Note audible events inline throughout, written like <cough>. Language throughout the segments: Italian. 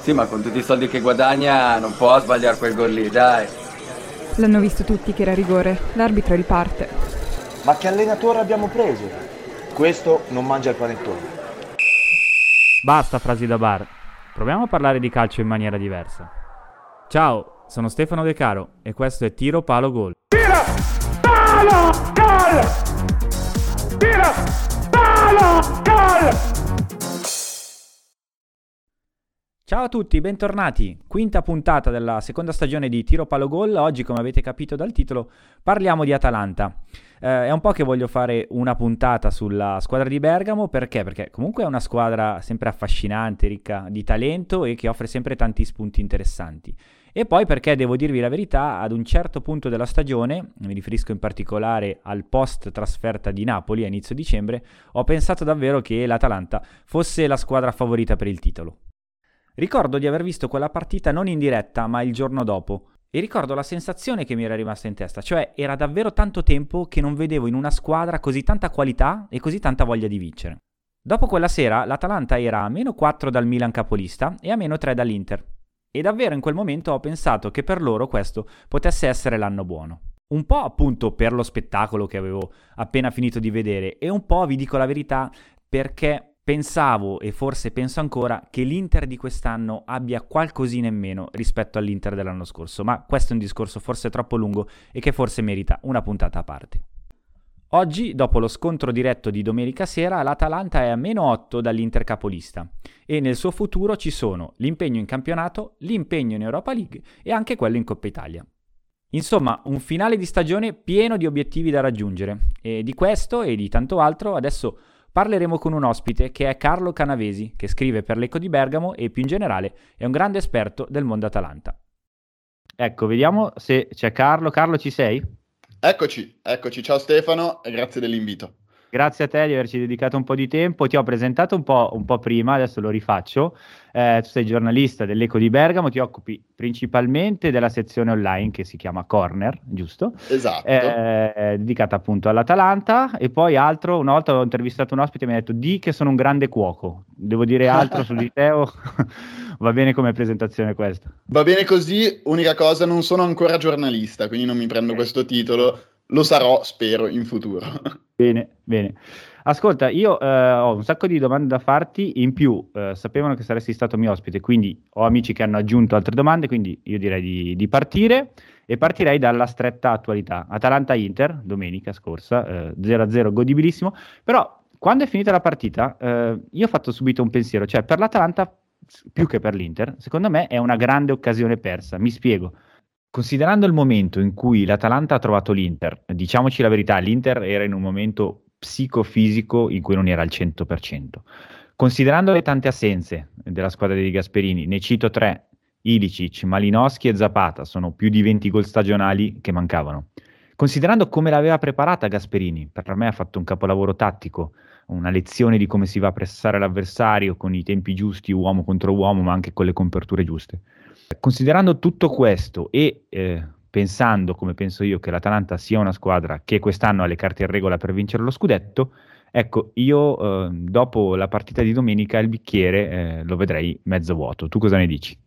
Sì, ma con tutti i soldi che guadagna non può sbagliare quel gol lì, dai. L'hanno visto tutti che era rigore. L'arbitro riparte. Ma che allenatore abbiamo preso? Questo non mangia il panettone. Basta frasi da bar. Proviamo a parlare di calcio in maniera diversa. Ciao, sono Stefano De Caro e questo è Tiro Palo Gol. Tira! Palo! Gol! Tira! Palo! Gol! Ciao a tutti, bentornati. Quinta puntata della seconda stagione di Tiro Palo Gol. Oggi, come avete capito dal titolo, parliamo di Atalanta. Eh, è un po' che voglio fare una puntata sulla squadra di Bergamo, perché? Perché comunque è una squadra sempre affascinante, ricca di talento e che offre sempre tanti spunti interessanti. E poi perché devo dirvi la verità, ad un certo punto della stagione, mi riferisco in particolare al post trasferta di Napoli a inizio dicembre, ho pensato davvero che l'Atalanta fosse la squadra favorita per il titolo. Ricordo di aver visto quella partita non in diretta, ma il giorno dopo. E ricordo la sensazione che mi era rimasta in testa, cioè era davvero tanto tempo che non vedevo in una squadra così tanta qualità e così tanta voglia di vincere. Dopo quella sera l'Atalanta era a meno 4 dal Milan capolista e a meno 3 dall'Inter. E davvero in quel momento ho pensato che per loro questo potesse essere l'anno buono. Un po' appunto per lo spettacolo che avevo appena finito di vedere e un po', vi dico la verità, perché pensavo e forse penso ancora che l'Inter di quest'anno abbia qualcosina in meno rispetto all'Inter dell'anno scorso, ma questo è un discorso forse troppo lungo e che forse merita una puntata a parte. Oggi, dopo lo scontro diretto di domenica sera, l'Atalanta è a meno 8 dall'Inter capolista e nel suo futuro ci sono l'impegno in campionato, l'impegno in Europa League e anche quello in Coppa Italia. Insomma, un finale di stagione pieno di obiettivi da raggiungere e di questo e di tanto altro adesso parleremo con un ospite che è Carlo Canavesi, che scrive per l'Eco di Bergamo e più in generale è un grande esperto del mondo Atalanta. Ecco, vediamo se c'è Carlo. Carlo, ci sei? Eccoci, eccoci. Ciao Stefano e grazie dell'invito. Grazie a te di averci dedicato un po' di tempo. Ti ho presentato un po', un po prima, adesso lo rifaccio. Eh, tu sei giornalista dell'Eco di Bergamo, ti occupi principalmente della sezione online che si chiama Corner, giusto? Esatto. Eh, dedicata appunto all'Atalanta. E poi altro, una volta ho intervistato un ospite e mi ha detto di che sono un grande cuoco. Devo dire altro su di te o <laughs> va bene come presentazione questa? Va bene così, unica cosa, non sono ancora giornalista, quindi non mi prendo questo titolo lo sarò, spero, in futuro. <laughs> Bene, bene. Ascolta, io eh, ho un sacco di domande da farti, in più eh, sapevano che saresti stato mio ospite, quindi ho amici che hanno aggiunto altre domande, quindi io direi di, di partire e partirei dalla stretta attualità. Atalanta-Inter, domenica scorsa, eh, 0-0, godibilissimo, però quando è finita la partita eh, io ho fatto subito un pensiero, cioè per l'Atalanta più che per l'Inter, secondo me è una grande occasione persa, mi spiego. Considerando il momento in cui l'Atalanta ha trovato l'Inter, diciamoci la verità, l'Inter era in un momento psicofisico in cui non era al 100%. Considerando le tante assenze della squadra di Gasperini, ne cito tre, Ilicic, Malinowski e Zapata, sono più di 20 gol stagionali che mancavano. Considerando come l'aveva preparata Gasperini, per me ha fatto un capolavoro tattico, una lezione di come si va a pressare l'avversario con i tempi giusti, uomo contro uomo, ma anche con le coperture giuste. Considerando tutto questo e eh, pensando, come penso io, che l'Atalanta sia una squadra che quest'anno ha le carte in regola per vincere lo scudetto, ecco, io eh, dopo la partita di domenica il bicchiere eh, lo vedrei mezzo vuoto. Tu cosa ne dici?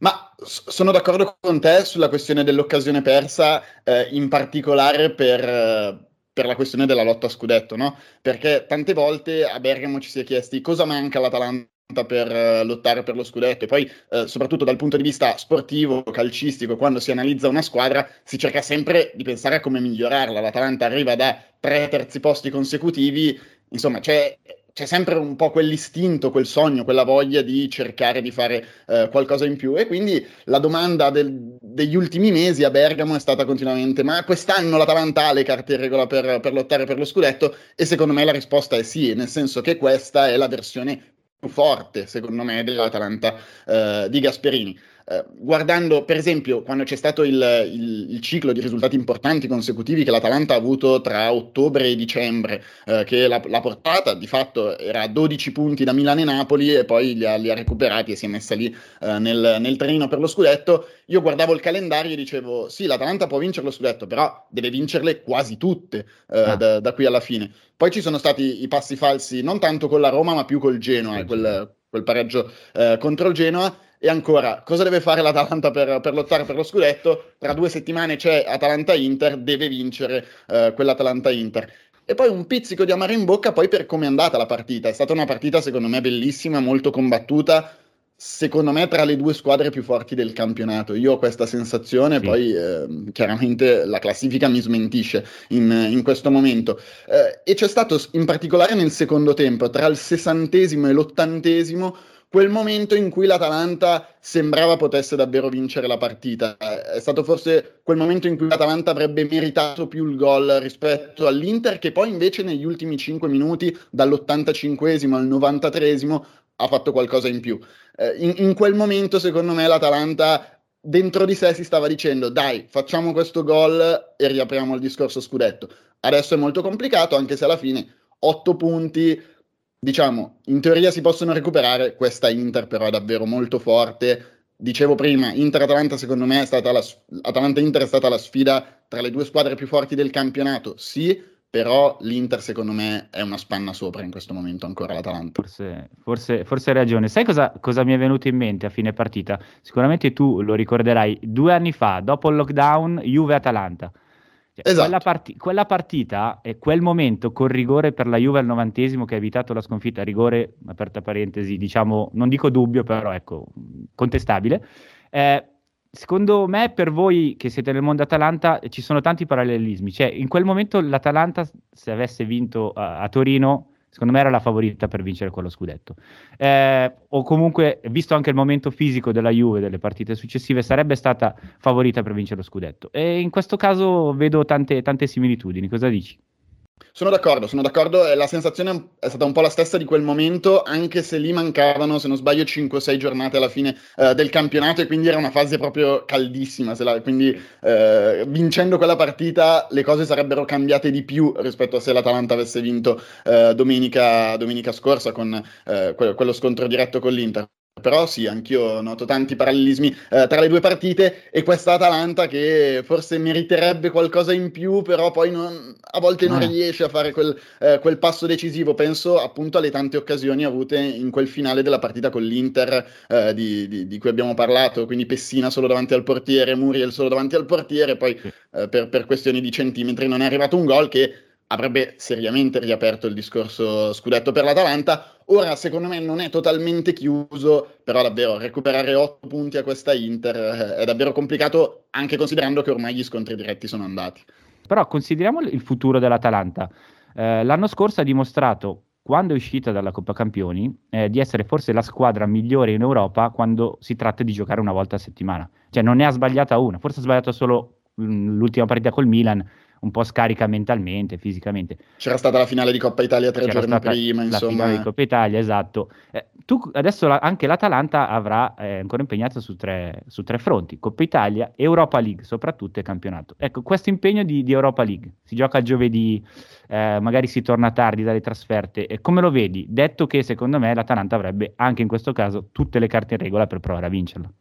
Ma sono d'accordo con te sulla questione dell'occasione persa, eh, in particolare per, per, la questione della lotta a scudetto, no? Perché tante volte a Bergamo ci si è chiesti cosa manca all'Atalanta per uh, lottare per lo scudetto. E poi uh, soprattutto dal punto di vista sportivo, calcistico, quando si analizza una squadra si cerca sempre di pensare a come migliorarla. L'Atalanta arriva da tre terzi posti consecutivi, insomma c'è, c'è sempre un po' quell'istinto, quel sogno, quella voglia di cercare di fare uh, qualcosa in più. E quindi la domanda del, degli ultimi mesi a Bergamo è stata continuamente ma quest'anno l'Atalanta ha le carte in regola per, per lottare per lo scudetto? E secondo me la risposta è sì, nel senso che questa è la versione forte, secondo me, dell'Atalanta eh, di Gasperini. Eh, guardando per esempio quando c'è stato il, il, il, ciclo di risultati importanti consecutivi che l'Atalanta ha avuto tra ottobre e dicembre, eh, che la, la, portata di fatto era a 12 punti da Milano e Napoli e poi li ha, li ha recuperati e si è messa lì eh, nel, nel trenino per lo scudetto, io guardavo il calendario e dicevo sì, l'Atalanta può vincere lo scudetto, però deve vincerle quasi tutte eh, ah. da, da, qui alla fine. Poi ci sono stati i passi falsi, non tanto con la Roma, ma più col Genoa, quel, quel pareggio eh, contro il Genoa e ancora, cosa deve fare l'Atalanta per, per, lottare per lo scudetto? Tra due settimane c'è Atalanta-Inter, deve vincere uh, quell'Atalanta-Inter. E poi un pizzico di amaro in bocca poi per come è andata la partita. È stata una partita secondo me bellissima, molto combattuta, secondo me tra le due squadre più forti del campionato. Io ho questa sensazione, sì. poi eh, chiaramente la classifica mi smentisce in, in questo momento. Eh, e c'è stato in particolare nel secondo tempo, tra il sessantesimo e l'ottantesimo, quel momento in cui l'Atalanta sembrava potesse davvero vincere la partita. È stato forse quel momento in cui l'Atalanta avrebbe meritato più il gol rispetto all'Inter, che poi invece negli ultimi 5 minuti, dall'85 al 93 ha fatto qualcosa in più. Eh, in, in quel momento, secondo me, l'Atalanta dentro di sé si stava dicendo dai, facciamo questo gol e riapriamo il discorso scudetto. Adesso è molto complicato, anche se alla fine 8 punti diciamo, in teoria si possono recuperare, questa Inter però è davvero molto forte. Dicevo prima, Inter-Atalanta secondo me è stata la, Atalanta-Inter è stata la sfida tra le due squadre più forti del campionato, sì, però l'Inter secondo me è una spanna sopra in questo momento ancora l'Atalanta. Forse, forse, forse hai ragione. Sai cosa, cosa, mi è venuto in mente a fine partita? Sicuramente tu lo ricorderai, due anni fa, dopo il lockdown, Juve-Atalanta. Cioè, esatto. quella, parti- quella, partita e quel momento col rigore per la Juve al novantesimo che ha evitato la sconfitta, rigore, aperta parentesi, diciamo, non dico dubbio, però ecco, contestabile. Eh, secondo me, per voi che siete nel mondo Atalanta, ci sono tanti parallelismi. Cioè, in quel momento l'Atalanta, se avesse vinto a, a Torino, Secondo me era la favorita per vincere quello scudetto. Eh, o comunque, visto anche il momento fisico della Juve delle partite successive, sarebbe stata favorita per vincere lo scudetto. E in questo caso vedo tante, tante similitudini. Cosa dici? Sono d'accordo, sono d'accordo. La sensazione è stata un po' la stessa di quel momento, anche se lì mancavano, se non sbaglio, 5-6 giornate alla fine eh, del campionato e quindi era una fase proprio caldissima. La, quindi eh, vincendo quella partita le cose sarebbero cambiate di più rispetto a se l'Atalanta avesse vinto eh, domenica, domenica, scorsa con eh, quello scontro diretto con l'Inter. Però sì, anch'io noto tanti parallelismi eh, tra le due partite e questa Atalanta che forse meriterebbe qualcosa in più, però poi non, a volte non eh. riesce a fare quel, eh, quel, passo decisivo. Penso appunto alle tante occasioni avute in quel finale della partita con l'Inter eh, di, di, di, cui abbiamo parlato, quindi Pessina solo davanti al portiere, Muriel solo davanti al portiere, poi eh, per, per questioni di centimetri non è arrivato un gol che avrebbe seriamente riaperto il discorso scudetto per l'Atalanta. Ora, secondo me, non è totalmente chiuso, però davvero recuperare 8 punti a questa Inter eh, è davvero complicato, anche considerando che ormai gli scontri diretti sono andati. Però consideriamo il futuro dell'Atalanta. Eh, l'anno scorso ha dimostrato, quando è uscita dalla Coppa Campioni, eh, di essere forse la squadra migliore in Europa quando si tratta di giocare una volta a settimana. Cioè non ne ha sbagliata una, forse ha sbagliato solo mm, l'ultima partita col Milan, un po' scarica mentalmente, fisicamente. C'era stata la finale di Coppa Italia tre C'era giorni prima, la insomma. La finale di Coppa Italia, esatto. Eh, tu, adesso la, anche l'Atalanta avrà eh, ancora impegnato su tre, su tre, fronti, Coppa Italia, Europa League soprattutto e campionato. Ecco, questo impegno di, di Europa League, si gioca giovedì, eh, magari si torna tardi dalle trasferte, e come lo vedi? Detto che secondo me l'Atalanta avrebbe anche in questo caso tutte le carte in regola per provare a vincerla.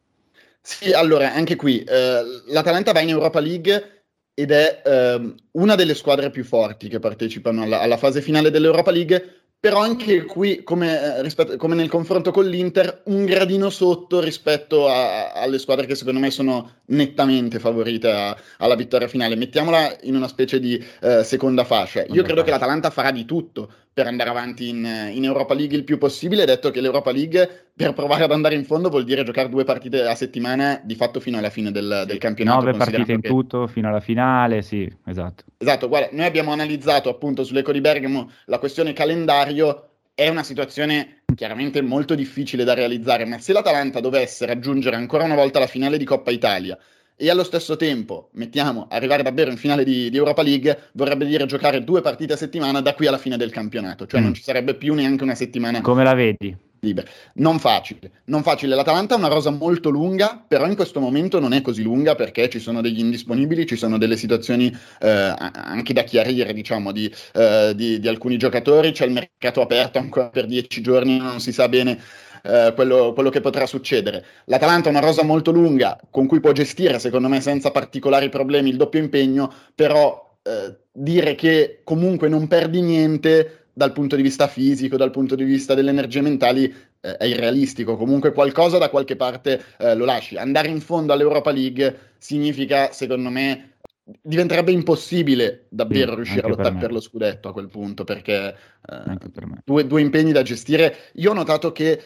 Sì, allora, anche qui, eh, l'Atalanta va in Europa League ed è ehm, una delle squadre più forti che partecipano alla, alla, fase finale dell'Europa League, però anche qui, come, eh, rispetto, come nel confronto con l'Inter, un gradino sotto rispetto a, alle squadre che secondo me sono nettamente favorite a, alla vittoria finale. Mettiamola in una specie di eh, seconda fascia. Io credo che l'Atalanta farà di tutto per andare avanti in, in, Europa League il più possibile, detto che l'Europa League per provare ad andare in fondo vuol dire giocare due partite a settimana di fatto fino alla fine del, del campionato. Nove partite in che... tutto fino alla finale, sì, esatto. Esatto, guarda, noi abbiamo analizzato appunto sull'Eco di Bergamo la questione calendario, è una situazione chiaramente molto difficile da realizzare, ma se l'Atalanta dovesse raggiungere ancora una volta la finale di Coppa Italia, e allo stesso tempo, mettiamo, arrivare davvero in finale di, di, Europa League vorrebbe dire giocare due partite a settimana da qui alla fine del campionato, cioè mm. non ci sarebbe più neanche una settimana. Come la vedi? libere. Non facile, non facile. L'Atalanta ha una rosa molto lunga, però in questo momento non è così lunga perché ci sono degli indisponibili, ci sono delle situazioni eh, anche da chiarire, diciamo, di, eh, di, di, alcuni giocatori. C'è il mercato aperto ancora per dieci giorni, non si sa bene. Eh, quello, quello, che potrà succedere. L'Atalanta ha una rosa molto lunga con cui può gestire, secondo me, senza particolari problemi il doppio impegno, però eh, dire che comunque non perdi niente dal punto di vista fisico, dal punto di vista delle energie mentali, eh, è irrealistico. Comunque qualcosa da qualche parte eh, lo lasci. Andare in fondo all'Europa League significa, secondo me, diventerebbe impossibile davvero sì, riuscire a lottare per, per, lo scudetto a quel punto, perché eh, per due, due impegni da gestire. Io ho notato che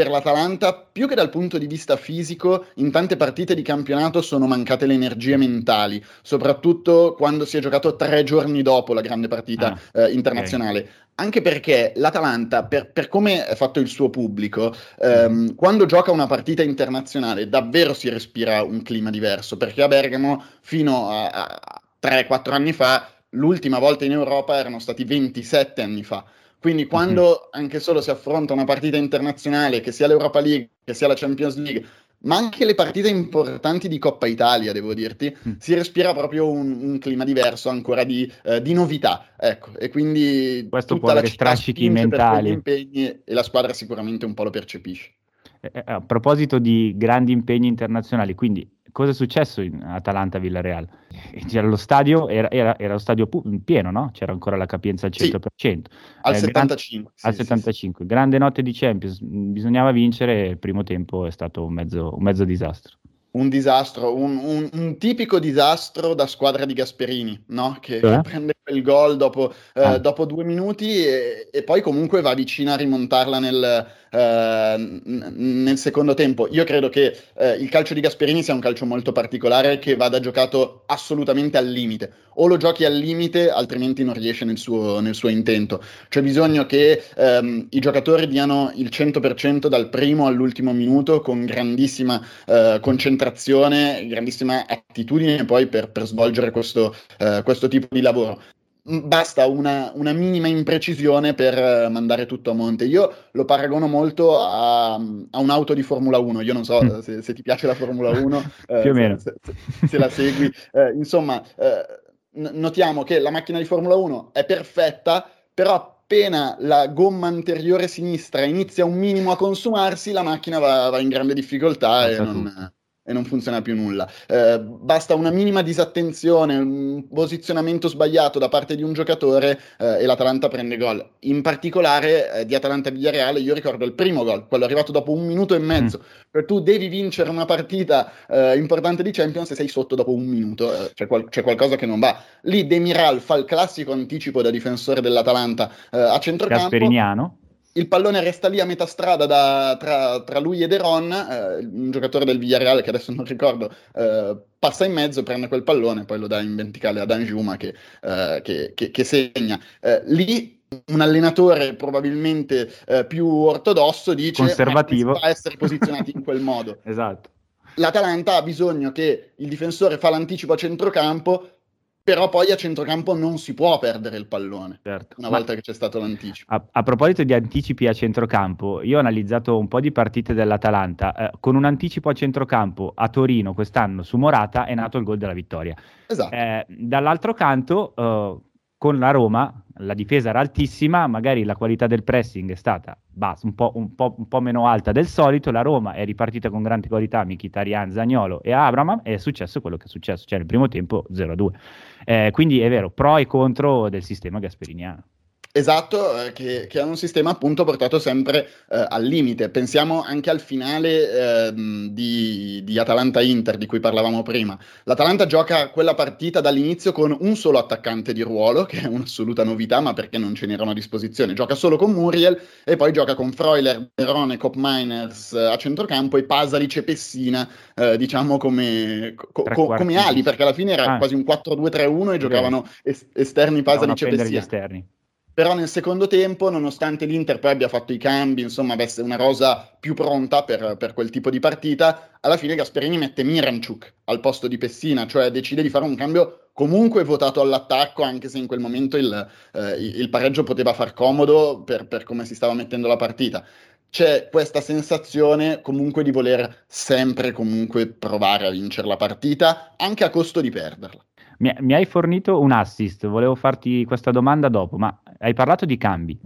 per l'Atalanta, più che dal punto di vista fisico, in tante partite di campionato sono mancate le energie mentali, soprattutto quando si è giocato tre giorni dopo la grande partita ah, eh, internazionale. Okay. Anche perché l'Atalanta, per, per, come è fatto il suo pubblico, ehm, mm. quando gioca una partita internazionale davvero si respira un clima diverso, perché a Bergamo fino a, a 3-4 anni fa, l'ultima volta in Europa erano stati 27 anni fa. Quindi quando mm-hmm. anche solo si affronta una partita internazionale, che sia l'Europa League, che sia la Champions League, ma anche le partite importanti di Coppa Italia, devo dirti, mm. si respira proprio un, un clima diverso, ancora di, eh, di, novità. Ecco, e quindi questo può avere strascichi mentali. Impegni, e la squadra sicuramente un po' lo percepisce. Eh, eh a proposito di grandi impegni internazionali, quindi cosa è successo in Atalanta-Villareal? C'era lo stadio, era, era, era lo stadio pu- pieno, no? C'era ancora la capienza al 100%. Sì, al eh, 75. Gran, sì, al 75. Sì, Grande notte di Champions, bisognava vincere il primo tempo è stato un mezzo, un mezzo disastro. Un disastro, un, un, un, tipico disastro da squadra di Gasperini, no? che, eh? che prende quel gol dopo, eh, ah. dopo due minuti e, e, poi comunque va vicino a rimontarla nel, eh, nel secondo tempo. Io credo che eh, il calcio di Gasperini sia un calcio molto particolare che vada giocato assolutamente al limite. O lo giochi al limite, altrimenti non riesce nel suo, nel suo intento. C'è bisogno che ehm, i giocatori diano il 100% dal primo all'ultimo minuto con grandissima eh, concentrazione, grandissima attitudine poi per, per svolgere questo, eh, questo tipo di lavoro basta una, una, minima imprecisione per eh, mandare tutto a monte. Io lo paragono molto a, a un'auto di Formula 1. Io non so mm. se, se, ti piace la Formula 1, <laughs> eh, più o meno. Se, se, se la segui. Eh, insomma, eh, notiamo che la macchina di Formula 1 è perfetta, però appena la gomma anteriore sinistra inizia un minimo a consumarsi, la macchina va, va in grande difficoltà e non, e non funziona più nulla. Eh, basta una minima disattenzione, un posizionamento sbagliato da parte di un giocatore eh, e l'Atalanta prende gol. In particolare eh, di Atalanta-Villareale io ricordo il primo gol, quello arrivato dopo un minuto e mezzo. Mm. Cioè, tu devi vincere una partita eh, importante di Champions e sei sotto dopo un minuto, eh, c'è, qual- c'è, qualcosa che non va. Lì Demiral fa il classico anticipo da difensore dell'Atalanta eh, a centrocampo. Gasperiniano il pallone resta lì a metà strada da, tra, tra, lui e Deron, eh, un giocatore del Villarreal che adesso non ricordo, eh, passa in mezzo, prende quel pallone, poi lo dà in verticale ad Anjuma che, eh, che, che, che segna. Eh, lì un allenatore probabilmente eh, più ortodosso dice conservativo a essere posizionati in quel modo. <laughs> esatto. L'Atalanta ha bisogno che il difensore fa l'anticipo a centrocampo però poi a centrocampo non si può perdere il pallone certo. una volta che c'è stato l'anticipo. A, a, proposito di anticipi a centrocampo, io ho analizzato un po' di partite dell'Atalanta. Eh, con un anticipo a centrocampo a Torino quest'anno su Morata è nato il gol della vittoria. Esatto. Eh, dall'altro canto, eh, con la Roma la difesa era altissima, magari la qualità del pressing è stata basta, un, po', un, po', un, po', meno alta del solito, la Roma è ripartita con grandi qualità, Mkhitaryan, Zagnolo e Abraham, e è successo quello che è successo, cioè nel primo tempo 0-2. Eh, quindi è vero, pro e contro del sistema gasperiniano. Esatto, eh, che, che, hanno un sistema appunto portato sempre eh, al limite. Pensiamo anche al finale eh, di, di Atalanta-Inter di cui parlavamo prima. L'Atalanta gioca quella partita dall'inizio con un solo attaccante di ruolo, che è un'assoluta novità, ma perché non ce n'erano a disposizione. Gioca solo con Muriel e poi gioca con Freuler, Verone, Cop Miners eh, a centrocampo e Pasalic e Pessina, eh, diciamo come, co- come, ali, perché alla fine era ah. quasi un 4-2-3-1 e giocavano es- esterni Pasalic e Pessina. Esterni però nel secondo tempo, nonostante l'Inter poi abbia fatto i cambi, insomma, avesse una rosa più pronta per, per quel tipo di partita, alla fine Gasperini mette Miranchuk al posto di Pessina, cioè decide di fare un cambio comunque votato all'attacco, anche se in quel momento il, eh, il pareggio poteva far comodo per, per come si stava mettendo la partita c'è questa sensazione comunque di voler sempre comunque provare a vincere la partita, anche a costo di perderla. Mi, hai fornito un assist, volevo farti questa domanda dopo, ma hai parlato di cambi.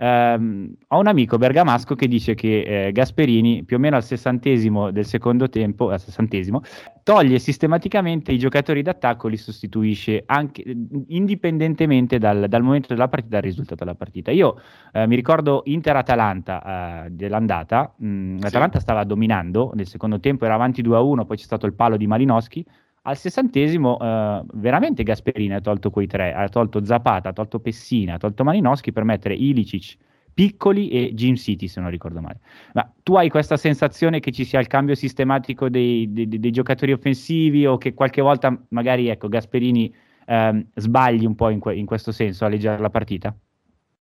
Um, ho un amico bergamasco che dice che eh, Gasperini, più o meno al sessantesimo del secondo tempo, al sessantesimo, toglie sistematicamente i giocatori d'attacco, li sostituisce anche indipendentemente dal, dal momento della partita, dal risultato della partita. Io eh, mi ricordo Inter-Atalanta eh, dell'andata, mh, l'Atalanta sì. stava dominando, nel secondo tempo era avanti 2-1, poi c'è stato il palo di Malinowski, al sessantesimo eh, veramente Gasperini ha tolto quei tre, ha tolto Zapata, ha tolto Pessina, ha tolto Malinowski per mettere Ilicic, Piccoli e Jim City se non ricordo male. Ma tu hai questa sensazione che ci sia il cambio sistematico dei, dei, dei giocatori offensivi o che qualche volta magari ecco, Gasperini eh, sbagli un po' in, que- in, questo senso a leggere la partita?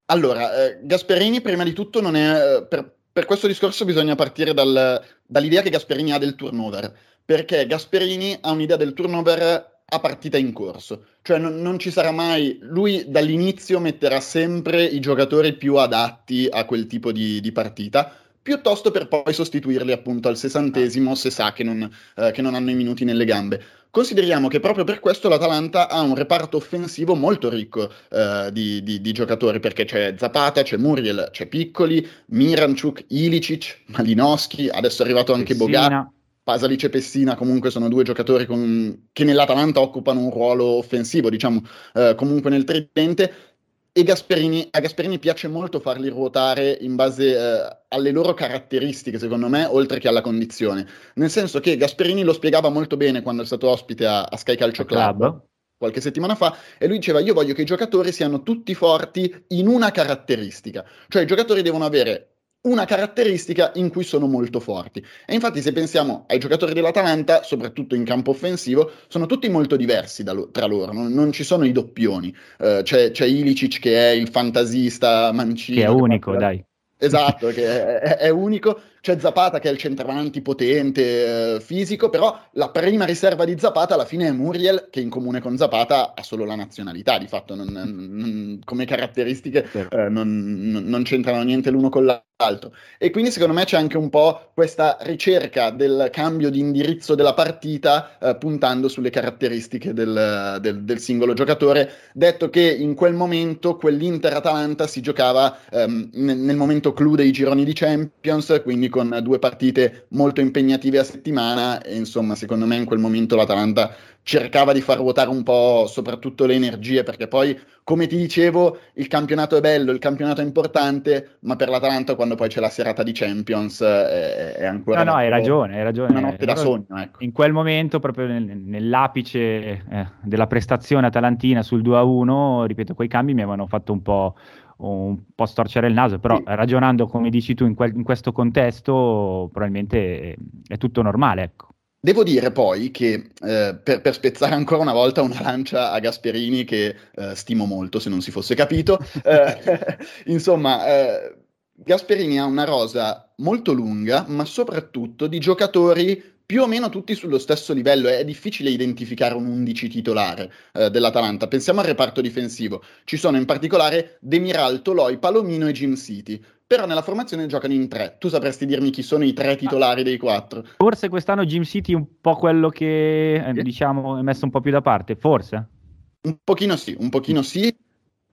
Allora, eh, Gasperini prima di tutto non è... Eh, per, per questo discorso bisogna partire dal, dall'idea che Gasperini ha del turnover perché Gasperini ha un'idea del turnover a partita in corso, cioè non, non, ci sarà mai, lui dall'inizio metterà sempre i giocatori più adatti a quel tipo di, di partita, piuttosto per poi sostituirli appunto al sessantesimo se sa che non, eh, che non hanno i minuti nelle gambe. Consideriamo che proprio per questo l'Atalanta ha un reparto offensivo molto ricco eh, di, di, di, giocatori, perché c'è Zapata, c'è Muriel, c'è Piccoli, Miranchuk, Ilicic, Malinowski, adesso è arrivato anche Bogat. Pasalic e Pessina comunque sono due giocatori con, che nell'Atalanta occupano un ruolo offensivo, diciamo, eh, comunque nel tridente. E Gasperini, a Gasperini piace molto farli ruotare in base eh, alle loro caratteristiche, secondo me, oltre che alla condizione. Nel senso che Gasperini lo spiegava molto bene quando è stato ospite a, a Sky Calcio Club. Club qualche settimana fa e lui diceva io voglio che i giocatori siano tutti forti in una caratteristica, cioè i giocatori devono avere una caratteristica in cui sono molto forti. E infatti se pensiamo ai giocatori dell'Atalanta, soprattutto in campo offensivo, sono tutti molto diversi lo- tra loro, non, non, ci sono i doppioni. Uh, c'è, c'è Ilicic che è il fantasista mancino. Che è unico, che dai. Esatto, che è, è, unico. C'è Zapata che è il centravanti potente, eh, fisico, però la prima riserva di Zapata alla fine è Muriel, che in comune con Zapata ha solo la nazionalità, di fatto non, non, come caratteristiche eh, non, non, c'entrano niente l'uno con l'altro. E quindi secondo me c'è anche un po' questa ricerca del cambio di indirizzo della partita, eh, puntando sulle caratteristiche del, del, del, singolo giocatore, detto che in quel momento quell'Inter-Atalanta si giocava ehm, nel, nel momento clou dei gironi di Champions, quindi con due partite molto impegnative a settimana e insomma secondo me in quel momento l'Atalanta cercava di far ruotare un po' soprattutto le energie perché poi come ti dicevo il campionato è bello, il campionato è importante ma per l'Atalanta quando poi c'è la serata di Champions è, è ancora no no hai ragione hai ragione una notte da sogno ecco. in quel momento proprio nel, nell'apice eh, della prestazione atalantina sul 2-1 ripeto quei cambi mi avevano fatto un po' un po' storcere il naso, però sì. ragionando come dici tu in, quel, in questo contesto probabilmente è, tutto normale. Ecco. Devo dire poi che eh, per, per, spezzare ancora una volta una lancia a Gasperini che eh, stimo molto se non si fosse capito, eh, <laughs> insomma eh, Gasperini ha una rosa molto lunga ma soprattutto di giocatori più o meno tutti sullo stesso livello. È difficile identificare un 11 titolare eh, dell'Atalanta. Pensiamo al reparto difensivo. Ci sono in particolare Demiral, Toloi, Palomino e Jim City. Però nella formazione giocano in tre. Tu sapresti dirmi chi sono i tre titolari dei quattro? Forse quest'anno Jim City è un po' quello che eh, diciamo è messo un po' più da parte, forse? Un pochino sì, un pochino sì.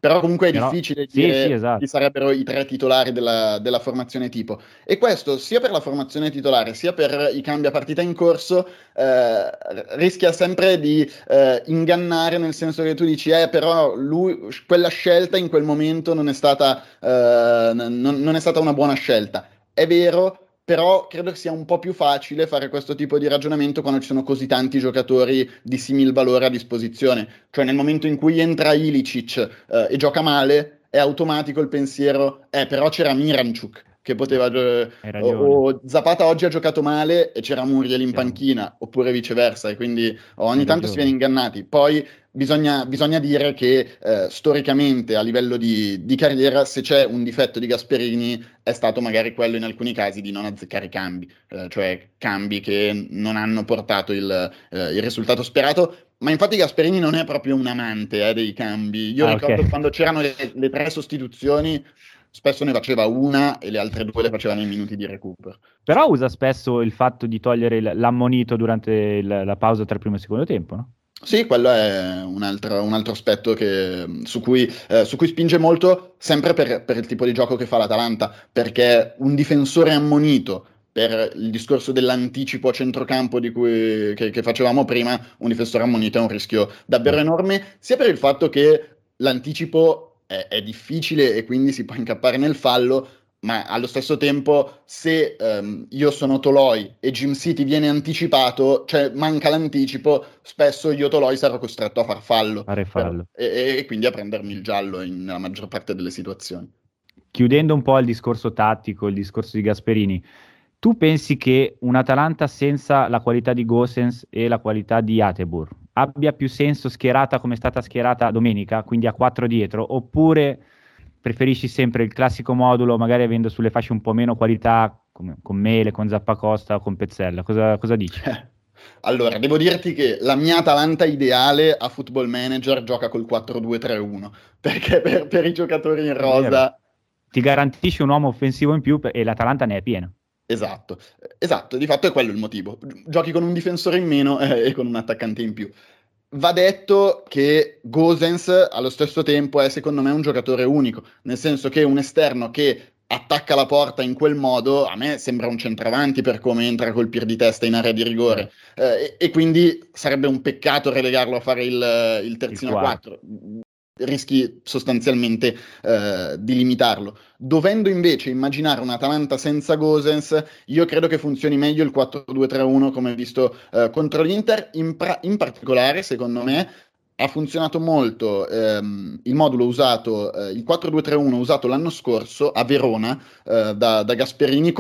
Però comunque è Però, difficile sì, dire sì, esatto. chi sarebbero i tre titolari della, della, formazione tipo. E questo sia per la formazione titolare sia per i cambi a partita in corso eh, rischia sempre di eh, ingannare nel senso che tu dici eh però lui, quella scelta in quel momento non è stata, eh, non, non è stata una buona scelta. È vero, però credo che sia un po' più facile fare questo tipo di ragionamento quando ci sono così tanti giocatori di simil valore a disposizione. Cioè nel momento in cui entra Ilicic eh, e gioca male, è automatico il pensiero, eh però c'era Miranchuk che poteva o, o, Zapata oggi ha giocato male e c'era Muriel in panchina oppure viceversa e quindi ogni tanto si viene ingannati. Poi bisogna, bisogna dire che eh, storicamente a livello di, di, carriera se c'è un difetto di Gasperini è stato magari quello in alcuni casi di non azzeccare cambi eh, cioè cambi che non hanno portato il, eh, il risultato sperato. Ma infatti Gasperini non è proprio un amante eh, dei cambi. Io ah, ricordo okay. quando c'erano le, le, tre sostituzioni, spesso ne faceva una e le altre due le faceva nei minuti di recupero. Però usa spesso il fatto di togliere il, l'ammonito durante il, la pausa tra il primo e il secondo tempo, no? Sì, quello è un altro, un altro aspetto che, su, cui, eh, su, cui, spinge molto, sempre per, per, il tipo di gioco che fa l'Atalanta, perché un difensore ammonito per il discorso dell'anticipo a centrocampo di cui, che, che facevamo prima, un difensore ammonito è un rischio davvero enorme, sia per il fatto che l'anticipo è, è difficile e quindi si può incappare nel fallo, ma allo stesso tempo se um, io sono Toloi e Jim City viene anticipato, cioè manca l'anticipo, spesso io Toloi sarò costretto a far fallo, Fare fallo. E, e, quindi a prendermi il giallo in, nella maggior parte delle situazioni. Chiudendo un po' il discorso tattico, il discorso di Gasperini, tu pensi che un Atalanta senza la qualità di Gosens e la qualità di Atebur abbia più senso schierata come è stata schierata domenica, quindi a 4 dietro, oppure preferisci sempre il classico modulo, magari avendo sulle fasce un po' meno qualità, come, con Mele, con Zappacosta o con Pezzella? Cosa, cosa dici? Allora, devo dirti che la mia Atalanta ideale a Football Manager gioca col 4-2-3-1, perché per, per i giocatori in rosa... Ti garantisce un uomo offensivo in più e l'Atalanta ne è piena. Esatto, esatto, di fatto è quello il motivo. Giochi con un difensore in meno eh, e con un attaccante in più. Va detto che Gosens allo stesso tempo è secondo me un giocatore unico, nel senso che un esterno che attacca la porta in quel modo a me sembra un centravanti per come entra col piede di testa in area di rigore eh, e, e, quindi sarebbe un peccato relegarlo a fare il, il terzino a 4 rischi sostanzialmente eh, di limitarlo. Dovendo invece immaginare un Atalanta senza Gosens, io credo che funzioni meglio il 4-2-3-1 come visto eh, contro l'Inter, in, pra- in, particolare secondo me ha funzionato molto ehm, il modulo usato, eh, il 4-2-3-1 usato l'anno scorso a Verona eh, da, da Gasperini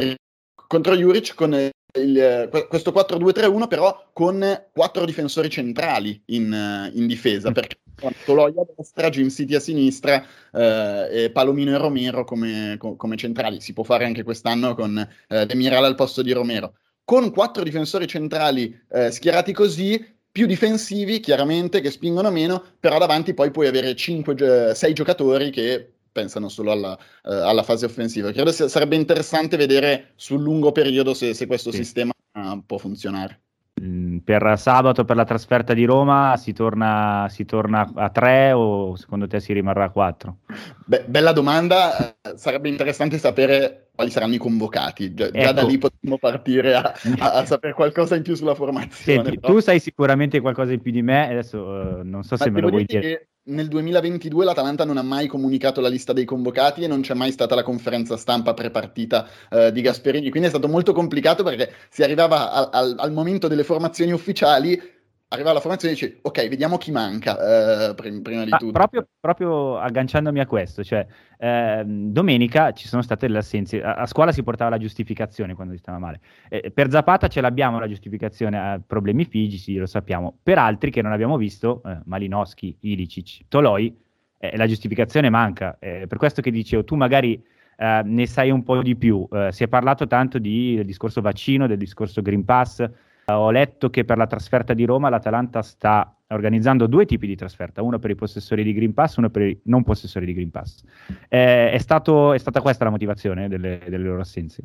contro Juric con il, questo 4-2-3-1 però con quattro difensori centrali in, in difesa, mm. perché Toloia a destra, Jim City a sinistra eh, e Palomino e Romero come, come, centrali. Si può fare anche quest'anno con eh, Demiral al posto di Romero. Con quattro difensori centrali eh, schierati così, più difensivi chiaramente, che spingono meno, però davanti poi puoi avere 5-6 giocatori che pensano solo alla, uh, alla, fase offensiva. Credo sia, sarebbe interessante vedere sul lungo periodo se, se questo sì. sistema uh, può funzionare. Mm, per sabato, per la trasferta di Roma, si torna, si torna a 3 o secondo te si rimarrà a 4? Be- bella domanda, eh, sarebbe interessante sapere quali saranno i convocati. Già, ecco. già da lì potremmo partire a, a, a, <laughs> sapere qualcosa in più sulla formazione. Senti, tu sai sicuramente qualcosa in più di me, adesso uh, non so Ma se me lo vuoi dire. Che nel 2022 l'Atalanta non ha mai comunicato la lista dei convocati e non c'è mai stata la conferenza stampa prepartita uh, di Gasperini, quindi è stato molto complicato perché si arrivava a, a, al momento delle formazioni ufficiali arriva la formazione e dici ok vediamo chi manca. Eh, prim- prima di ah, tutto. proprio, proprio, agganciandomi a questo cioè eh, domenica ci sono state le assenze a, a, scuola si portava la giustificazione quando si stava male. Eh, per Zapata ce l'abbiamo la giustificazione a problemi fisici lo sappiamo. Per altri che non abbiamo visto eh, Malinowski, Ilicic, Toloi eh, la giustificazione manca. Eh, per questo che dicevo tu magari ne sai un po' di più. Si è parlato tanto di, del discorso vaccino del discorso Green Pass ho letto che per la trasferta di Roma l'Atalanta sta organizzando due tipi di trasferta, uno per i possessori di Green Pass, uno per i non possessori di Green Pass. Eh, è, stato, è, stata questa la motivazione delle, delle, loro assenze?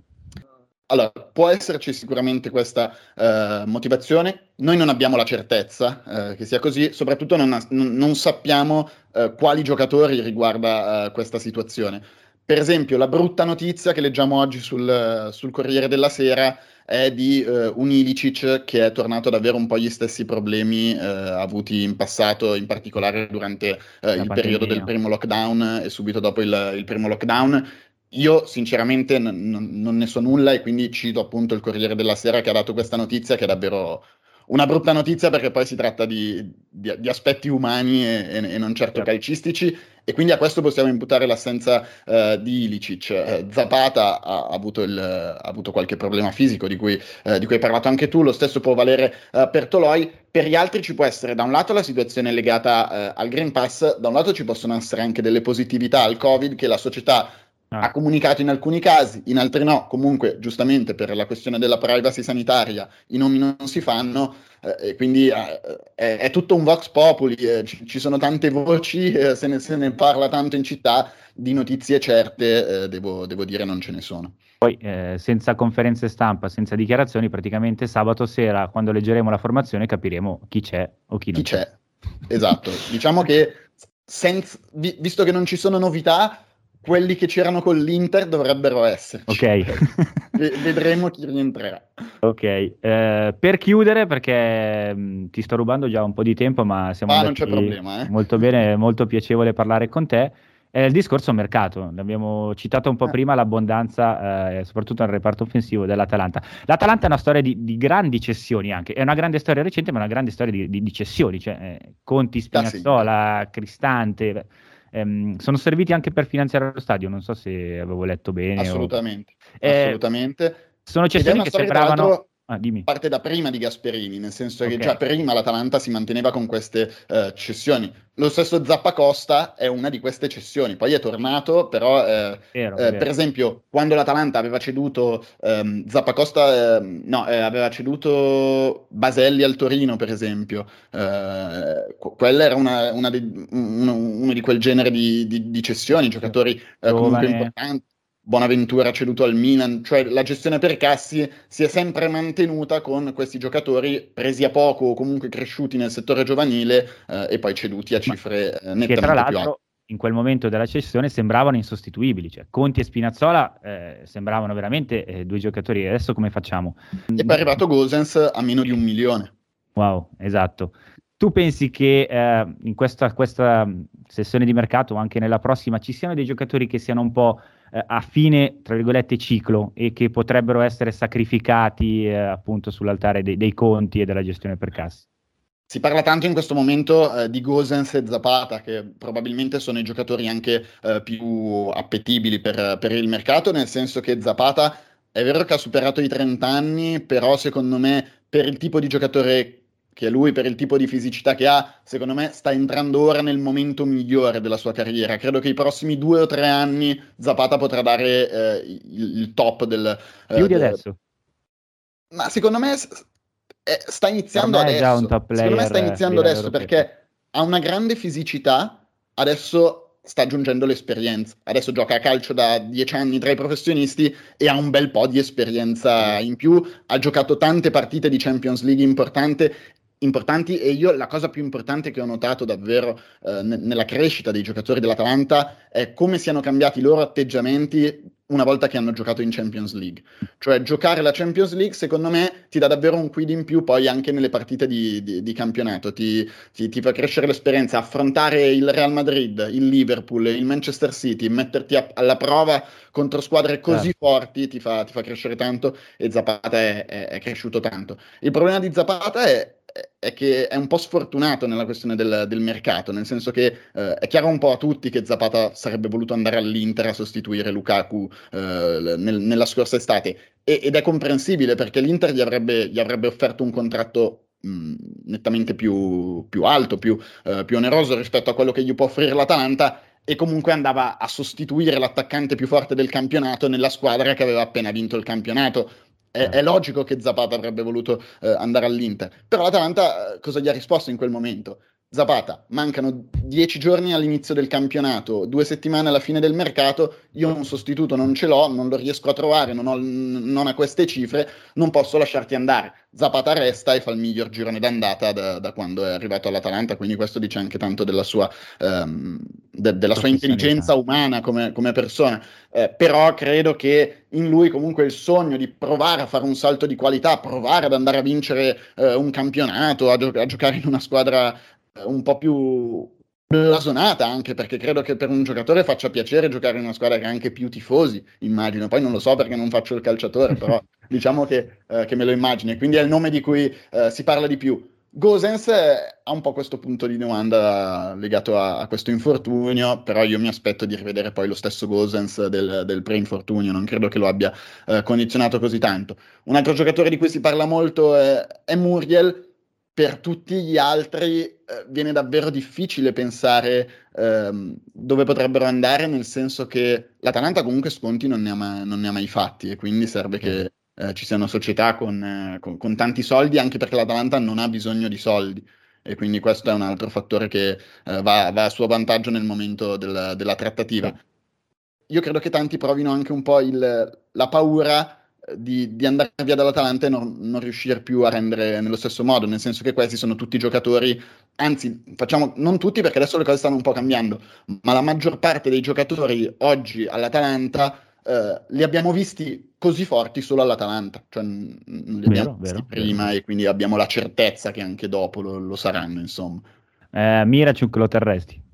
Allora, può esserci sicuramente questa eh, motivazione, noi non abbiamo la certezza eh, che sia così, soprattutto non, non, non sappiamo eh, quali giocatori riguarda eh, questa situazione. Per esempio, la brutta notizia che leggiamo oggi sul, sul Corriere della Sera è di uh, un Ilicic che è tornato ad avere un po' gli stessi problemi uh, avuti in passato, in particolare durante uh, il periodo del primo lockdown e subito dopo il, il primo lockdown. Io sinceramente n- n- non ne so nulla e quindi cito appunto il Corriere della Sera che ha dato questa notizia che è davvero una brutta notizia perché poi si tratta di, di, di aspetti umani e, e, e non certo, certo. calcistici e quindi a questo possiamo imputare l'assenza uh, di Ilicic. Uh, Zapata ha avuto, il, ha avuto, qualche problema fisico di cui, uh, di cui, hai parlato anche tu, lo stesso può valere per Toloi. Per gli altri ci può essere da un lato la situazione legata al Green Pass, da un lato ci possono essere anche delle positività al Covid che la società Ah. Ha comunicato in alcuni casi, in altri no. Comunque, giustamente, per la questione della privacy sanitaria, i nomi non si fanno, eh, quindi eh, è, è, tutto un vox populi. Eh, ci, ci, sono tante voci, eh, se ne, se, ne, parla tanto in città, di notizie certe, eh, devo, devo, dire, non ce ne sono. Poi, eh, senza conferenze stampa, senza dichiarazioni, praticamente sabato sera, quando leggeremo la formazione, capiremo chi c'è o chi non chi c'è. c'è. Esatto. diciamo che, senza, vi, visto che non ci sono novità quelli che c'erano con l'Inter dovrebbero essere. Ok. vedremo chi rientrerà. Ok, eh, per chiudere, perché mh, mm, ti sto rubando già un po' di tempo, ma siamo ah, problema, eh. molto bene, molto piacevole parlare con te. È il discorso mercato, l'abbiamo citato un po' eh. prima, l'abbondanza, eh, soprattutto nel reparto offensivo dell'Atalanta. L'Atalanta è una storia di, di, grandi cessioni anche, è una grande storia recente, ma una grande storia di, di, di cessioni, cioè eh, Conti, Spinazzola, ah, sì. Cristante ehm, sono serviti anche per finanziare lo stadio, non so se avevo letto bene. Assolutamente, o... eh, assolutamente. Sono cessioni che sembravano... Ah, parte da prima di Gasperini, nel senso okay. che già prima l'Atalanta si manteneva con queste uh, cessioni. Lo stesso Zappacosta è una di queste cessioni, poi è tornato, però eh, vero, eh, per esempio quando l'Atalanta aveva ceduto ehm, Zappacosta, eh, no, aveva ceduto Baselli al Torino, per esempio, eh, quella era una, una di, uno, uno, di quel genere di, di, di cessioni, giocatori eh, comunque importanti Bonaventura ceduto al Milan, cioè la gestione per Cassi si è sempre mantenuta con questi giocatori presi a poco o comunque cresciuti nel settore giovanile eh, e poi ceduti a cifre eh, nettamente che tra più alte. In quel momento della cessione sembravano insostituibili, cioè Conti e Spinazzola eh, sembravano veramente eh, due giocatori. Adesso come facciamo? E poi è arrivato Gosens a meno di un milione. Wow, esatto. Tu pensi che eh, in questa, questa sessione di mercato, anche nella prossima, ci siano dei giocatori che siano un po' eh, a fine, tra virgolette, ciclo e che potrebbero essere sacrificati eh, appunto sull'altare dei, dei, conti e della gestione per cassi. Si parla tanto in questo momento eh, di Gosens e Zapata, che probabilmente sono i giocatori anche eh, più appetibili per, per il mercato, nel senso che Zapata è vero che ha superato i 30 anni, però secondo me per il tipo di giocatore che lui per il tipo di fisicità che ha, secondo me sta entrando ora nel momento migliore della sua carriera. Credo che i prossimi due o tre anni Zapata potrà dare eh, il, il, top del... Eh, Più di del... adesso. Ma secondo me eh, sta iniziando adesso. secondo me sta iniziando adesso perché ha una grande fisicità, adesso sta aggiungendo l'esperienza. Adesso gioca a calcio da dieci anni tra i professionisti e ha un bel po' di esperienza in più. Ha giocato tante partite di Champions League importante importanti e io la cosa più importante che ho notato davvero eh, n- nella crescita dei giocatori dell'Atalanta è come siano cambiati i loro atteggiamenti una volta che hanno giocato in Champions League. Cioè giocare la Champions League secondo me ti dà davvero un quid in più poi anche nelle partite di, di, di campionato, ti, ti, ti, fa crescere l'esperienza, affrontare il Real Madrid, il Liverpool, il Manchester City, metterti a, alla prova contro squadre così certo. forti ti fa, ti fa, crescere tanto e Zapata è, è, è cresciuto tanto. Il problema di Zapata è è che è un po' sfortunato nella questione del, del mercato, nel senso che eh, è chiaro un po' a tutti che Zapata sarebbe voluto andare all'Inter a sostituire Lukaku eh, nel, nella scorsa estate. E, ed è comprensibile perché l'Inter gli avrebbe, gli avrebbe offerto un contratto mh, nettamente più, più alto, più, eh, più oneroso rispetto a quello che gli può offrire l'Atalanta e comunque andava a sostituire l'attaccante più forte del campionato nella squadra che aveva appena vinto il campionato è, è, logico che Zapata avrebbe voluto eh, andare all'Inter, però l'Atalanta eh, cosa gli ha risposto in quel momento? Zapata, mancano dieci giorni all'inizio del campionato, due settimane alla fine del mercato, io un sostituto non ce l'ho, non lo riesco a trovare, non, ho, non a queste cifre, non posso lasciarti andare. Zapata resta e fa il miglior girone d'andata da, da quando è arrivato all'Atalanta, quindi questo dice anche tanto della sua, um, de, della sua intelligenza umana come, come persona. Eh, però credo che in lui comunque il sogno di provare a fare un salto di qualità, provare ad andare a vincere eh, un campionato, a, gio- a giocare in una squadra un po' più blasonata anche perché credo che per un giocatore faccia piacere giocare in una squadra che ha anche più tifosi, immagino. Poi non lo so perché non faccio il calciatore, però <laughs> diciamo che, eh, che, me lo immagino. Quindi è il nome di cui eh, si parla di più. Gosens ha un po' questo punto di domanda legato a, a, questo infortunio, però io mi aspetto di rivedere poi lo stesso Gosens del, del pre-infortunio, non credo che lo abbia eh, condizionato così tanto. Un altro giocatore di cui si parla molto è, è Muriel, per tutti gli altri eh, viene davvero difficile pensare ehm, dove potrebbero andare, nel senso che l'Atalanta comunque sconti non ne ha, ma- non ne ha mai fatti e quindi serve che eh, ci siano società con, eh, con, con, tanti soldi, anche perché l'Atalanta non ha bisogno di soldi. E quindi questo è un altro fattore che eh, va, va, a suo vantaggio nel momento del, della trattativa. Io credo che tanti provino anche un po' il, la paura di, di, andare via dall'Atalanta e non, non, riuscire più a rendere nello stesso modo, nel senso che questi sono tutti giocatori, anzi facciamo non tutti perché adesso le cose stanno un po' cambiando, ma la maggior parte dei giocatori oggi all'Atalanta eh, li abbiamo visti così forti solo all'Atalanta, cioè non li abbiamo vero, visti vero, prima vero. e quindi abbiamo la certezza che anche dopo lo, lo saranno, insomma. Eh, Miracuk lo terresti?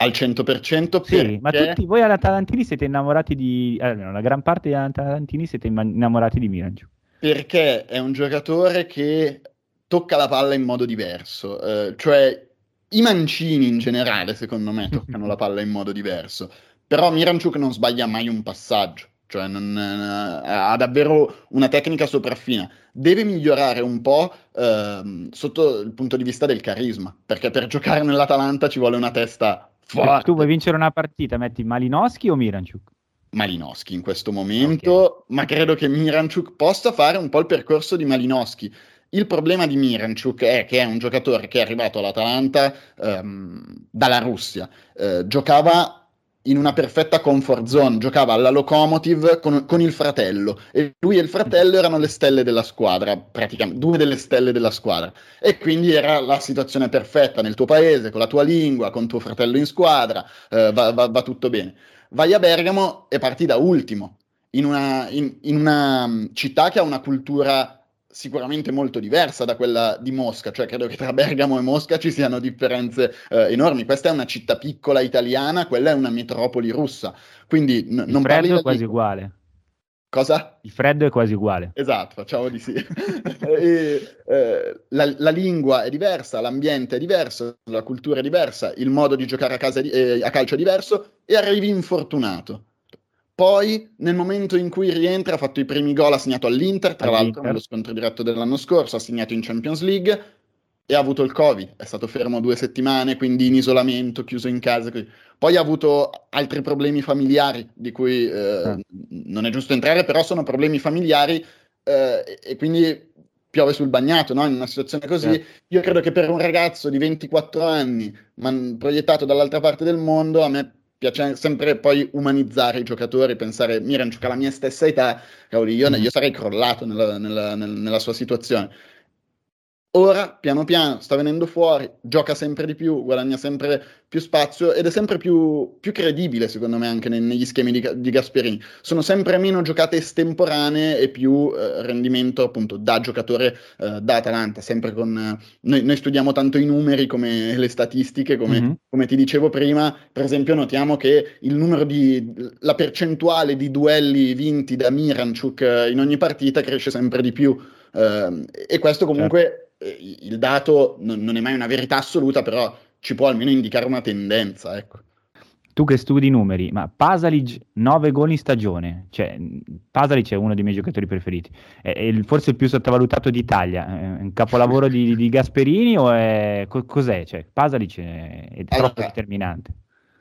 Al 100% sì, ma tutti voi all'Atalantini siete innamorati di eh, la gran parte degli Atalantini siete innamorati di Miranchuk perché è un giocatore che tocca la palla in modo diverso eh, cioè i mancini in generale secondo me toccano la palla in modo diverso però Miranchuk non sbaglia mai un passaggio cioè non, eh, ha davvero una tecnica sopraffina. Deve migliorare un po' eh, sotto il punto di vista del carisma, perché per giocare nell'Atalanta ci vuole una testa Forte. Tu vuoi vincere una partita, metti Malinowski o Miranchuk? Malinowski in questo momento, okay. ma credo che Miranchuk possa fare un po' il percorso di Malinowski. Il problema di Miranchuk è che è un giocatore che è arrivato all'Atalanta ehm, dalla Russia, eh, giocava in una perfetta comfort zone, giocava alla locomotive con, con, il fratello e lui e il fratello erano le stelle della squadra, praticamente due delle stelle della squadra e quindi era la situazione perfetta nel tuo paese, con la tua lingua, con tuo fratello in squadra, eh, va, va, va, tutto bene. Vai a Bergamo e parti da ultimo, in una, in, in una mm, città che ha una cultura sicuramente molto diversa da quella di Mosca, cioè credo che tra Bergamo e Mosca ci siano differenze eh, enormi. Questa è una città piccola italiana, quella è una metropoli russa. Quindi n- Il non freddo è quasi di... uguale. Cosa? Il freddo è quasi uguale. Esatto, facciamo di sì. <laughs> e, eh, la, la, lingua è diversa, l'ambiente è diverso, la cultura è diversa, il modo di giocare a, casa di, eh, a calcio è diverso e arrivi infortunato. Poi, nel momento in cui rientra, ha fatto i primi gol, ha segnato all'Inter, tra all'Inter. l'altro nello scontro diretto dell'anno scorso, ha segnato in Champions League e ha avuto il Covid, è stato fermo due settimane, quindi in isolamento, chiuso in casa. Così. Poi ha avuto altri problemi familiari, di cui eh, ah. non è giusto entrare, però sono problemi familiari eh, e quindi piove sul bagnato, no? in una situazione così. Eh. Io credo che per un ragazzo di 24 anni, man- proiettato dall'altra parte del mondo, a me piace sempre poi umanizzare i giocatori, pensare, Miran gioca alla mia stessa età, cavoli, io, io sarei crollato nella, nella, nella sua situazione. Ora, piano piano, sta venendo fuori, gioca sempre di più, guadagna sempre più spazio ed è sempre più, più credibile, secondo me, anche nei, negli schemi di, di, Gasperini. Sono sempre meno giocate estemporanee e più eh, rendimento, appunto, da giocatore eh, da Atalanta. Sempre con. Eh, noi, noi, studiamo tanto i numeri come le statistiche, come, mm-hmm. come, ti dicevo prima. Per esempio, notiamo che il numero di. la percentuale di duelli vinti da Miranchuk eh, in ogni partita cresce sempre di più. Uh, e questo comunque certo eh, il dato non, non, è mai una verità assoluta, però ci può almeno indicare una tendenza, ecco. Tu che studi i numeri, ma Pasalic 9 gol in stagione, cioè Pasalic è uno dei miei giocatori preferiti, è, è il, forse il più sottovalutato d'Italia, è un capolavoro di, di, Gasperini o è, cos'è? Cioè, Pasalic è, è troppo allora, determinante.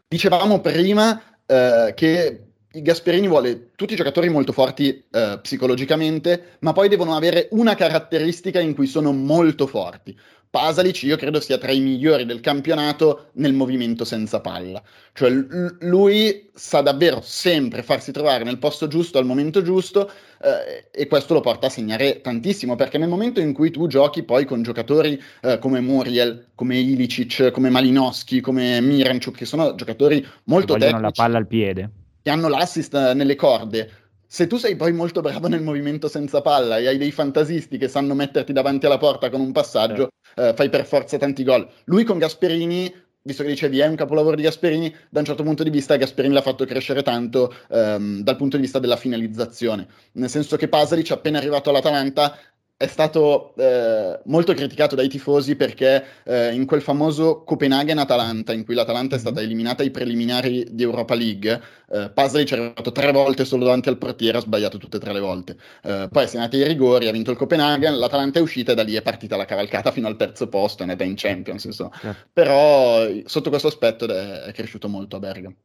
Dicevamo prima eh, che Gasperini vuole tutti i giocatori molto forti eh, psicologicamente, ma poi devono avere una caratteristica in cui sono molto forti. Pasalic io credo sia tra i migliori del campionato nel movimento senza palla. Cioè l- lui sa davvero sempre farsi trovare nel posto giusto al momento giusto eh, e questo lo porta a segnare tantissimo perché nel momento in cui tu giochi poi con giocatori eh, come Muriel, come Ilicic, come Malinowski, come Miranchuk che sono giocatori molto che tecnici. la palla al piede che hanno l'assist eh, nelle corde. Se tu sei poi molto bravo <laughs> nel movimento senza palla e hai dei fantasisti che sanno metterti davanti alla porta con un passaggio, eh. Eh, fai per forza tanti gol. Lui con Gasperini, visto che dicevi è un capolavoro di Gasperini, da un certo punto di vista Gasperini l'ha fatto crescere tanto ehm, dal punto di vista della finalizzazione. Nel senso che Pasalic, appena arrivato all'Atalanta, è stato eh, molto criticato dai tifosi perché eh, in quel famoso Copenaghen-Atalanta, in cui l'Atalanta è stata eliminata ai preliminari di Europa League, eh, Pasalic è arrivato tre volte solo davanti al portiere, ha sbagliato tutte e tre le volte. Eh, poi si è andati ai rigori, ha vinto il Copenaghen, l'Atalanta è uscita e da lì è partita la cavalcata fino al terzo posto, è andata in Champions, insomma. Certo. Però sotto questo aspetto è, cresciuto molto a Bergamo.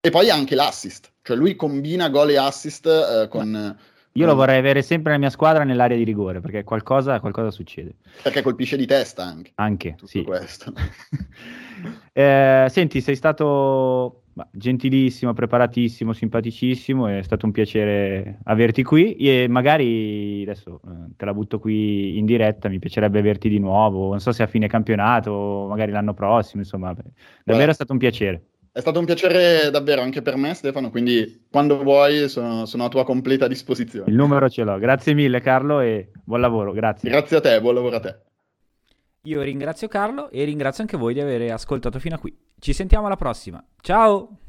E poi anche l'assist, cioè lui combina gol e assist eh, con... Io lo vorrei avere sempre nella mia squadra nell'area di rigore, perché qualcosa, qualcosa succede. Perché colpisce di testa anche. Anche, sì. questo. <laughs> eh, senti, sei stato gentilissimo, preparatissimo, simpaticissimo, è stato un piacere averti qui e magari adesso eh, te la butto qui in diretta, mi piacerebbe averti di nuovo, non so se a fine campionato, magari l'anno prossimo, insomma, davvero Beh. è stato un piacere. È stato un piacere davvero anche per me, Stefano, quindi quando vuoi sono, sono, a tua completa disposizione. Il numero ce l'ho. Grazie mille Carlo e buon lavoro, grazie. Grazie a te, buon lavoro a te. Io ringrazio Carlo e ringrazio anche voi di aver ascoltato fino a qui. Ci sentiamo alla prossima. Ciao!